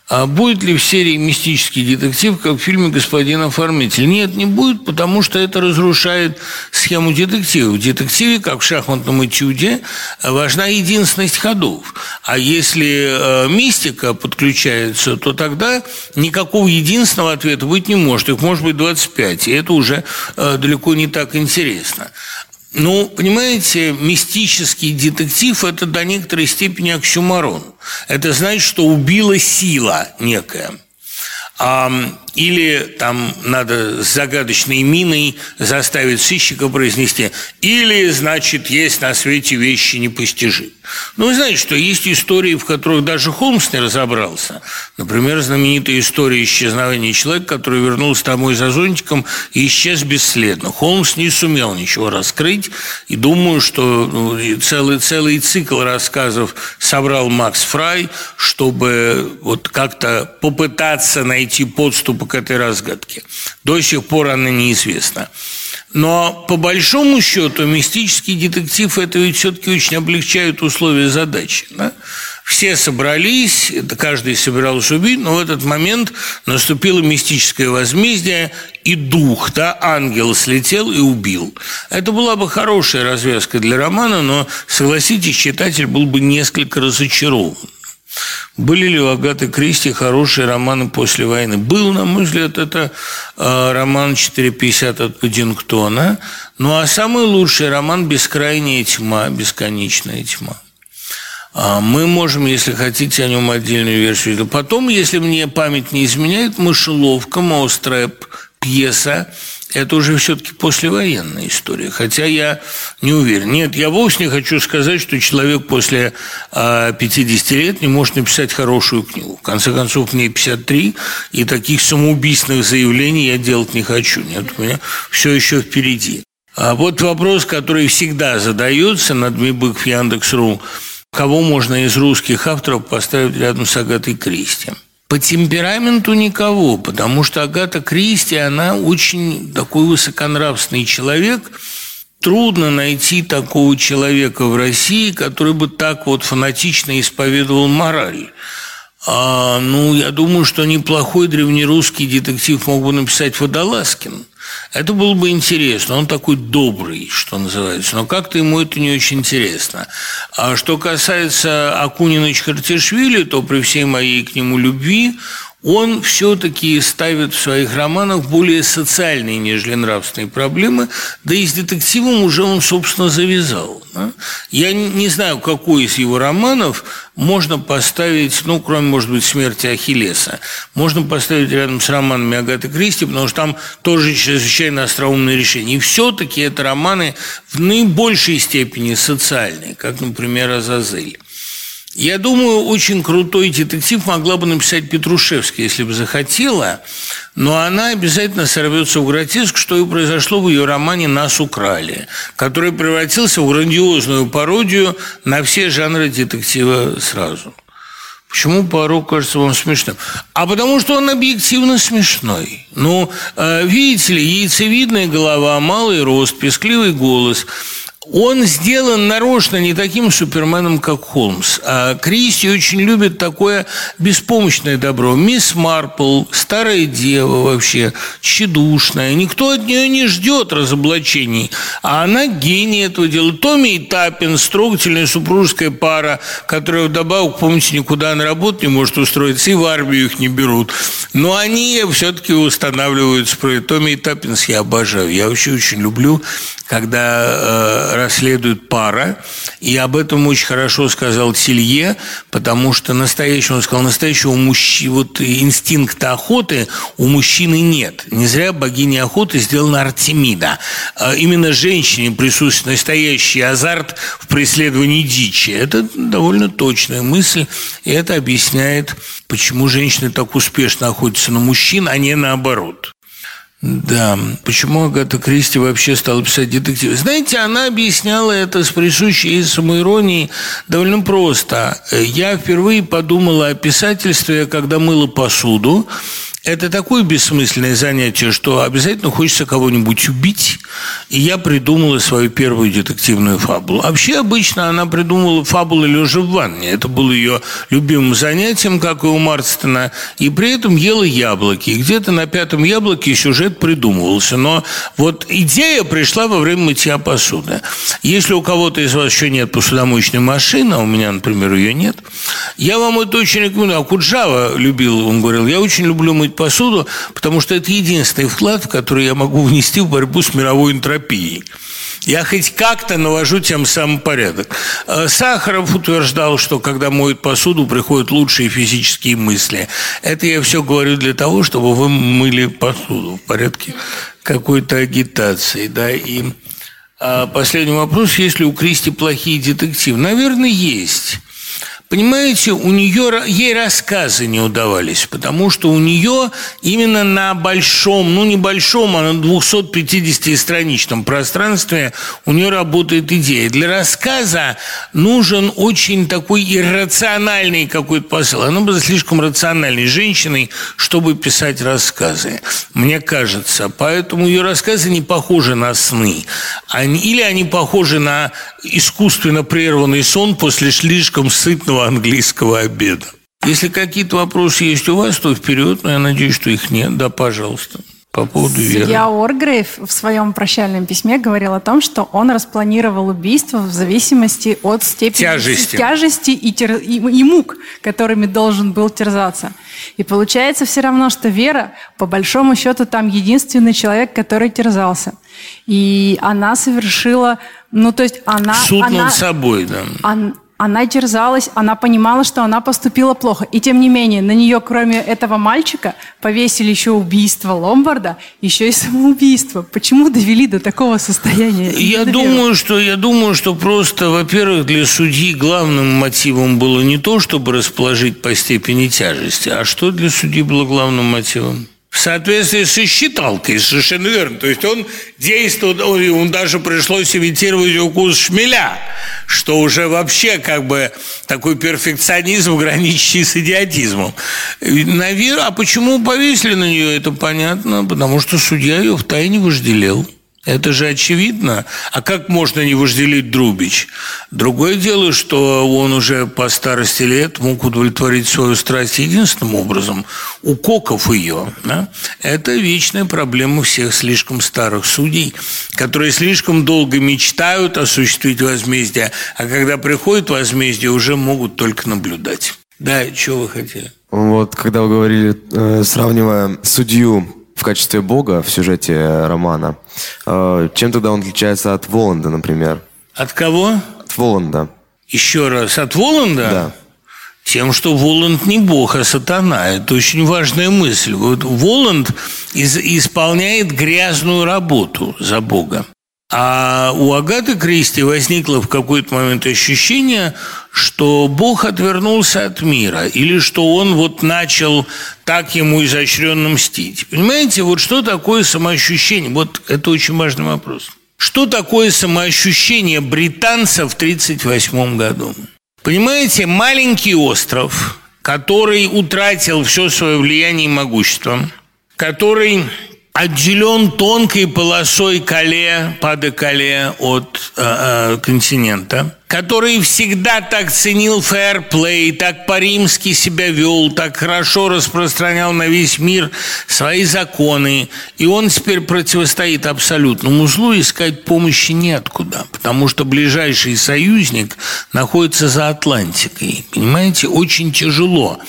А будет ли в серии «Мистический детектив», как в фильме «Господин оформитель»? Нет, не будет, потому что это разрушает схему детектива. В детективе, как в шахматном этюде, важна единственность ходов. А если э, мистика подключается, то тогда никакого единственного ответа быть не может. Их может быть 25, и это уже э, далеко не так интересно. Ну, понимаете, мистический детектив – это до некоторой степени оксюмарон. Это значит, что убила сила некая. Или там надо с загадочной миной заставить сыщика произнести, или, значит, есть на свете вещи непостижимые. Ну, вы знаете, что есть истории, в которых даже Холмс не разобрался. Например, знаменитая история исчезновения человека, который вернулся домой за зонтиком и исчез бесследно. Холмс не сумел ничего раскрыть, и думаю, что ну, целый, целый цикл рассказов собрал Макс Фрай, чтобы вот как-то попытаться найти подступ к этой разгадке. До сих пор она неизвестна. Но по большому счету мистический детектив это ведь все-таки очень облегчает условия задачи. Да? Все собрались, каждый собирался убить, но в этот момент наступило мистическое возмездие, и дух, да, ангел слетел и убил. Это была бы хорошая развязка для романа, но, согласитесь, читатель был бы несколько разочарован. Были ли у Агаты Кристи хорошие романы после войны? Был, на мой взгляд, это э, роман «450» от Паддингтона. Ну, а самый лучший роман «Бескрайняя тьма», «Бесконечная тьма». А мы можем, если хотите, о нем отдельную версию. Потом, если мне память не изменяет, «Мышеловка», «Моустрэп», пьеса это уже все-таки послевоенная история. Хотя я не уверен. Нет, я вовсе не хочу сказать, что человек после 50 а, лет не может написать хорошую книгу. В конце концов, мне 53, и таких самоубийственных заявлений я делать не хочу. Нет, у меня все еще впереди. А вот вопрос, который всегда задается на Дмибык Яндекс.ру. Кого можно из русских авторов поставить рядом с Агатой Кристи? По темпераменту никого, потому что Агата Кристи, она очень такой высоконравственный человек. Трудно найти такого человека в России, который бы так вот фанатично исповедовал мораль. А, ну, я думаю, что неплохой древнерусский детектив мог бы написать Водолазкин. Это было бы интересно. Он такой добрый, что называется. Но как-то ему это не очень интересно. А что касается Акунина Чхартишвили, то при всей моей к нему любви он все-таки ставит в своих романах более социальные, нежели нравственные проблемы, да и с детективом уже он, собственно, завязал. Я не знаю, какой из его романов можно поставить, ну, кроме, может быть, «Смерти Ахиллеса», можно поставить рядом с романами Агаты Кристи, потому что там тоже чрезвычайно остроумные решения. И все-таки это романы в наибольшей степени социальные, как, например, «Азазель». Я думаю, очень крутой детектив могла бы написать Петрушевский, если бы захотела, но она обязательно сорвется в гротеск, что и произошло в ее романе «Нас украли», который превратился в грандиозную пародию на все жанры детектива сразу. Почему Паро кажется вам смешным? А потому что он объективно смешной. Ну, э, видите ли, яйцевидная голова, малый рост, пескливый голос – он сделан нарочно не таким суперменом, как Холмс. А Кристи очень любит такое беспомощное добро. Мисс Марпл, старая дева вообще, тщедушная. Никто от нее не ждет разоблачений. А она гений этого дела. Томми и Таппин, строгательная супружеская пара, которая вдобавок, помните, никуда на работу не может устроиться, и в армию их не берут. Но они все-таки устанавливают спрей. Томми и Таппинс я обожаю. Я вообще очень люблю, когда э, расследует пара, и об этом очень хорошо сказал Тилье, потому что настоящего, он сказал, настоящего мужчины, вот инстинкта охоты у мужчины нет. Не зря богиня охоты сделана Артемида. А именно женщине присутствует настоящий азарт в преследовании дичи. Это довольно точная мысль, и это объясняет, почему женщины так успешно охотятся на мужчин, а не наоборот. Да, почему Агата Кристи вообще стала писать детективы? Знаете, она объясняла это с присущей ей самоиронией довольно просто. Я впервые подумала о писательстве, когда мыла посуду, это такое бессмысленное занятие, что обязательно хочется кого-нибудь убить. И я придумала свою первую детективную фабулу. Вообще, обычно она придумывала фабулы лежа в ванне. Это было ее любимым занятием, как и у Марстона. И при этом ела яблоки. И где-то на пятом яблоке сюжет придумывался. Но вот идея пришла во время мытья посуды. Если у кого-то из вас еще нет посудомоечной машины, а у меня, например, ее нет, я вам это очень рекомендую. А Куджава любил, он говорил, я очень люблю мыть посуду, потому что это единственный вклад, который я могу внести в борьбу с мировой энтропией. Я хоть как-то навожу тем самым порядок. Э, Сахаров утверждал, что когда моют посуду, приходят лучшие физические мысли. Это я все говорю для того, чтобы вы мыли посуду в порядке какой-то агитации. Да? И а последний вопрос, есть ли у Кристи плохие детективы? Наверное, есть. Понимаете, у нее, ей рассказы не удавались, потому что у нее именно на большом, ну небольшом, а на 250-страничном пространстве у нее работает идея. Для рассказа нужен очень такой иррациональный какой-то посыл. Она была слишком рациональной женщиной, чтобы писать рассказы, мне кажется. Поэтому ее рассказы не похожи на сны. Они, или они похожи на искусственно прерванный сон после слишком сытного вкусного английского обеда. Если какие-то вопросы есть у вас, то вперед, но я надеюсь, что их нет. Да, пожалуйста по поводу веры. Я Оргрейв в своем прощальном письме говорил о том, что он распланировал убийство в зависимости от степени тяжести, тяжести и, тер... и, и мук, которыми должен был терзаться. И получается все равно, что Вера, по большому счету, там единственный человек, который терзался. И она совершила, ну то есть она... Суд она, над собой, да. Он, она терзалась, она понимала, что она поступила плохо. И тем не менее, на нее, кроме этого мальчика, повесили еще убийство Ломбарда, еще и самоубийство. Почему довели до такого состояния? Я думаю, что, я думаю, что просто, во-первых, для судьи главным мотивом было не то, чтобы расположить по степени тяжести, а что для судьи было главным мотивом? В соответствии со считалкой, совершенно верно. То есть он действовал, он даже пришлось имитировать укус шмеля, что уже вообще как бы такой перфекционизм, граничащий с идиотизмом. Наверное, а почему повесили на нее, это понятно, потому что судья ее в тайне вожделел. Это же очевидно. А как можно не вожделить Друбич? Другое дело, что он уже по старости лет мог удовлетворить свою страсть единственным образом, укоков ее. Да? Это вечная проблема всех слишком старых судей, которые слишком долго мечтают осуществить возмездие, а когда приходит возмездие, уже могут только наблюдать. Да, что вы хотели? Вот, когда вы говорили, э, сравнивая судью в качестве бога в сюжете романа. Э, чем тогда он отличается от Воланда, например? От кого? От Воланда. Еще раз, от Воланда? Да. Тем, что Воланд не бог, а сатана. Это очень важная мысль. Вот Воланд из, исполняет грязную работу за Бога. А у Агаты Кристи возникло в какой-то момент ощущение, что Бог отвернулся от мира, или что он вот начал так ему изощренно мстить. Понимаете, вот что такое самоощущение? Вот это очень важный вопрос. Что такое самоощущение британца в 1938 году? Понимаете, маленький остров, который утратил все свое влияние и могущество, который отделен тонкой полосой Кале, Паде-Кале от э, э, континента, который всегда так ценил фэрплей, так по-римски себя вел, так хорошо распространял на весь мир свои законы, и он теперь противостоит абсолютному злу, искать помощи неоткуда, потому что ближайший союзник находится за Атлантикой. Понимаете, очень тяжело.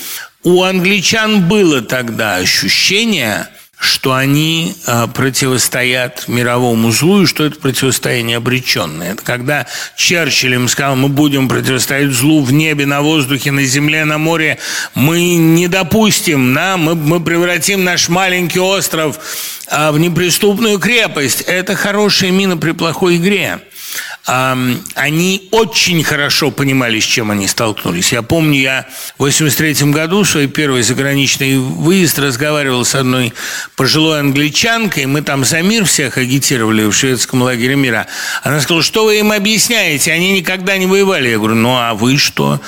У англичан было тогда ощущение – что они э, противостоят мировому злу, и что это противостояние обреченное. Это когда Черчилль им сказал, мы будем противостоять злу в небе, на воздухе, на земле, на море, мы не допустим, да, мы, мы превратим наш маленький остров э, в неприступную крепость. Это хорошая мина при плохой игре они очень хорошо понимали, с чем они столкнулись. Я помню, я в 83 году, свой первый заграничный выезд, разговаривал с одной пожилой англичанкой, мы там за мир всех агитировали в шведском лагере мира. Она сказала, что вы им объясняете, они никогда не воевали. Я говорю, ну а вы что?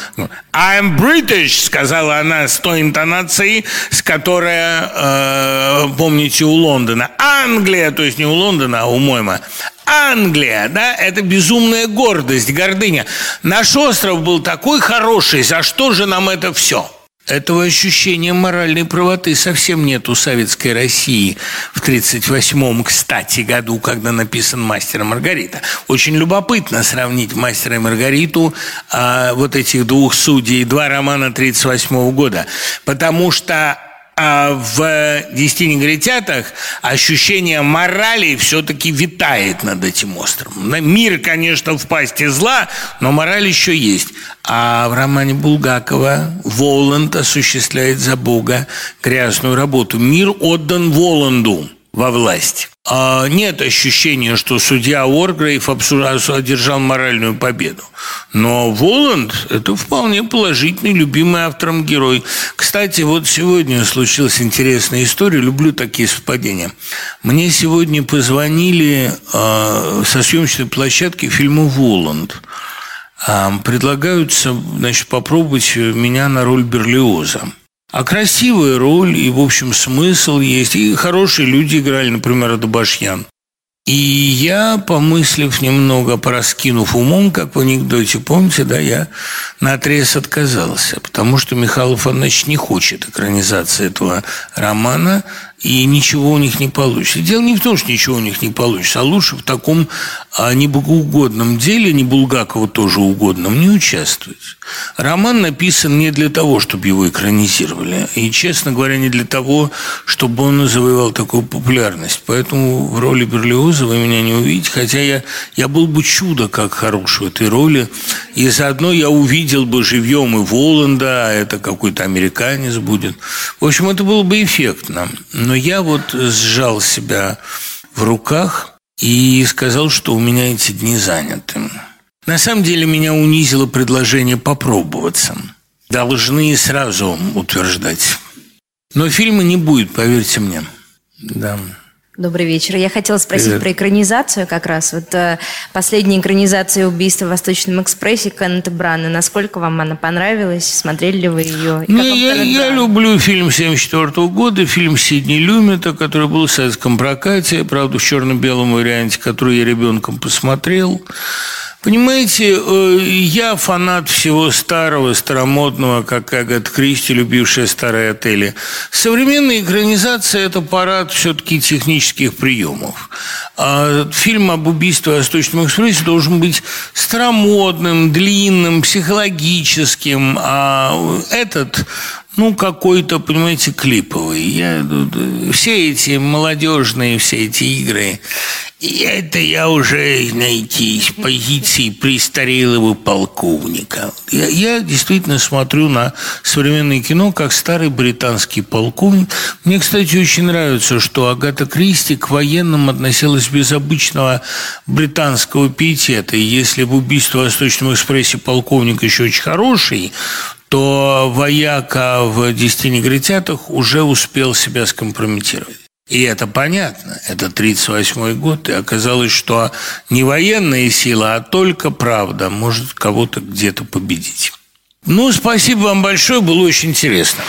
I'm British, сказала она с той интонацией, с которой, э, помните, у Лондона. Англия, то есть не у Лондона, а у Мойма. Англия, да, это безумная гордость, гордыня. Наш остров был такой хороший, за что же нам это все? Этого ощущения моральной правоты совсем нет у советской России в 1938-м, кстати, году, когда написан «Мастер и Маргарита». Очень любопытно сравнить «Мастера и Маргариту», а, вот этих двух судей, два романа 1938 года, потому что в «Десяти негритятах» ощущение морали все-таки витает над этим островом. Мир, конечно, в пасти зла, но мораль еще есть. А в романе Булгакова Воланд осуществляет за Бога грязную работу. Мир отдан Воланду во власть. А нет ощущения, что судья Оргрейв одержал моральную победу. Но Воланд – это вполне положительный, любимый автором герой. Кстати, вот сегодня случилась интересная история. Люблю такие совпадения. Мне сегодня позвонили э, со съемочной площадки фильма «Воланд». Э, предлагаются значит, попробовать меня на роль Берлиоза. А красивая роль и, в общем, смысл есть. И хорошие люди играли, например, Адабашьян. И я, помыслив немного, пораскинув умом, как в анекдоте, помните, да, я на отрез отказался, потому что Михаил Иванович не хочет экранизации этого романа, и ничего у них не получится. Дело не в том, что ничего у них не получится, а лучше в таком а, небогоугодном деле, не Булгакову тоже угодном, не участвовать. Роман написан не для того, чтобы его экранизировали, и, честно говоря, не для того, чтобы он завоевал такую популярность. Поэтому в роли Берлиоза вы меня не увидите, хотя я, я был бы чудо как хорош в этой роли, и заодно я увидел бы живьем и Воланда, а это какой-то американец будет. В общем, это было бы эффектно. Но я вот сжал себя в руках и сказал, что у меня эти дни заняты. На самом деле меня унизило предложение попробоваться. Должны сразу утверждать. Но фильма не будет, поверьте мне. Да. Добрый вечер. Я хотела спросить Привет. про экранизацию как раз. Вот э, последняя экранизация убийства в Восточном экспрессе Кеннета Брана. Насколько вам она понравилась? Смотрели ли вы ее? Ну, я, я люблю фильм 74 года, фильм Сидни Люмета, который был в советском прокате, правда, в черно-белом варианте, который я ребенком посмотрел. Понимаете, э, я фанат всего старого, старомодного, как Агат Кристи, любившая старые отели. Современная экранизация – это парад все-таки технических приемов. А фильм об убийстве Восточном экспрессе должен быть старомодным, длинным, психологическим, а этот ну, какой-то, понимаете, клиповый. Я, все эти молодежные, все эти игры, и это я уже, знаете, из позиции престарелого полковника. Я, я действительно смотрю на современное кино как старый британский полковник. Мне, кстати, очень нравится, что Агата Кристи к военным относилась без обычного британского пиетета. И если в убийстве в Восточном экспрессе полковник еще очень хороший, то вояка в «Десяти негритятах» уже успел себя скомпрометировать. И это понятно. Это 1938 год, и оказалось, что не военная сила, а только правда может кого-то где-то победить. Ну, спасибо вам большое, было очень интересно.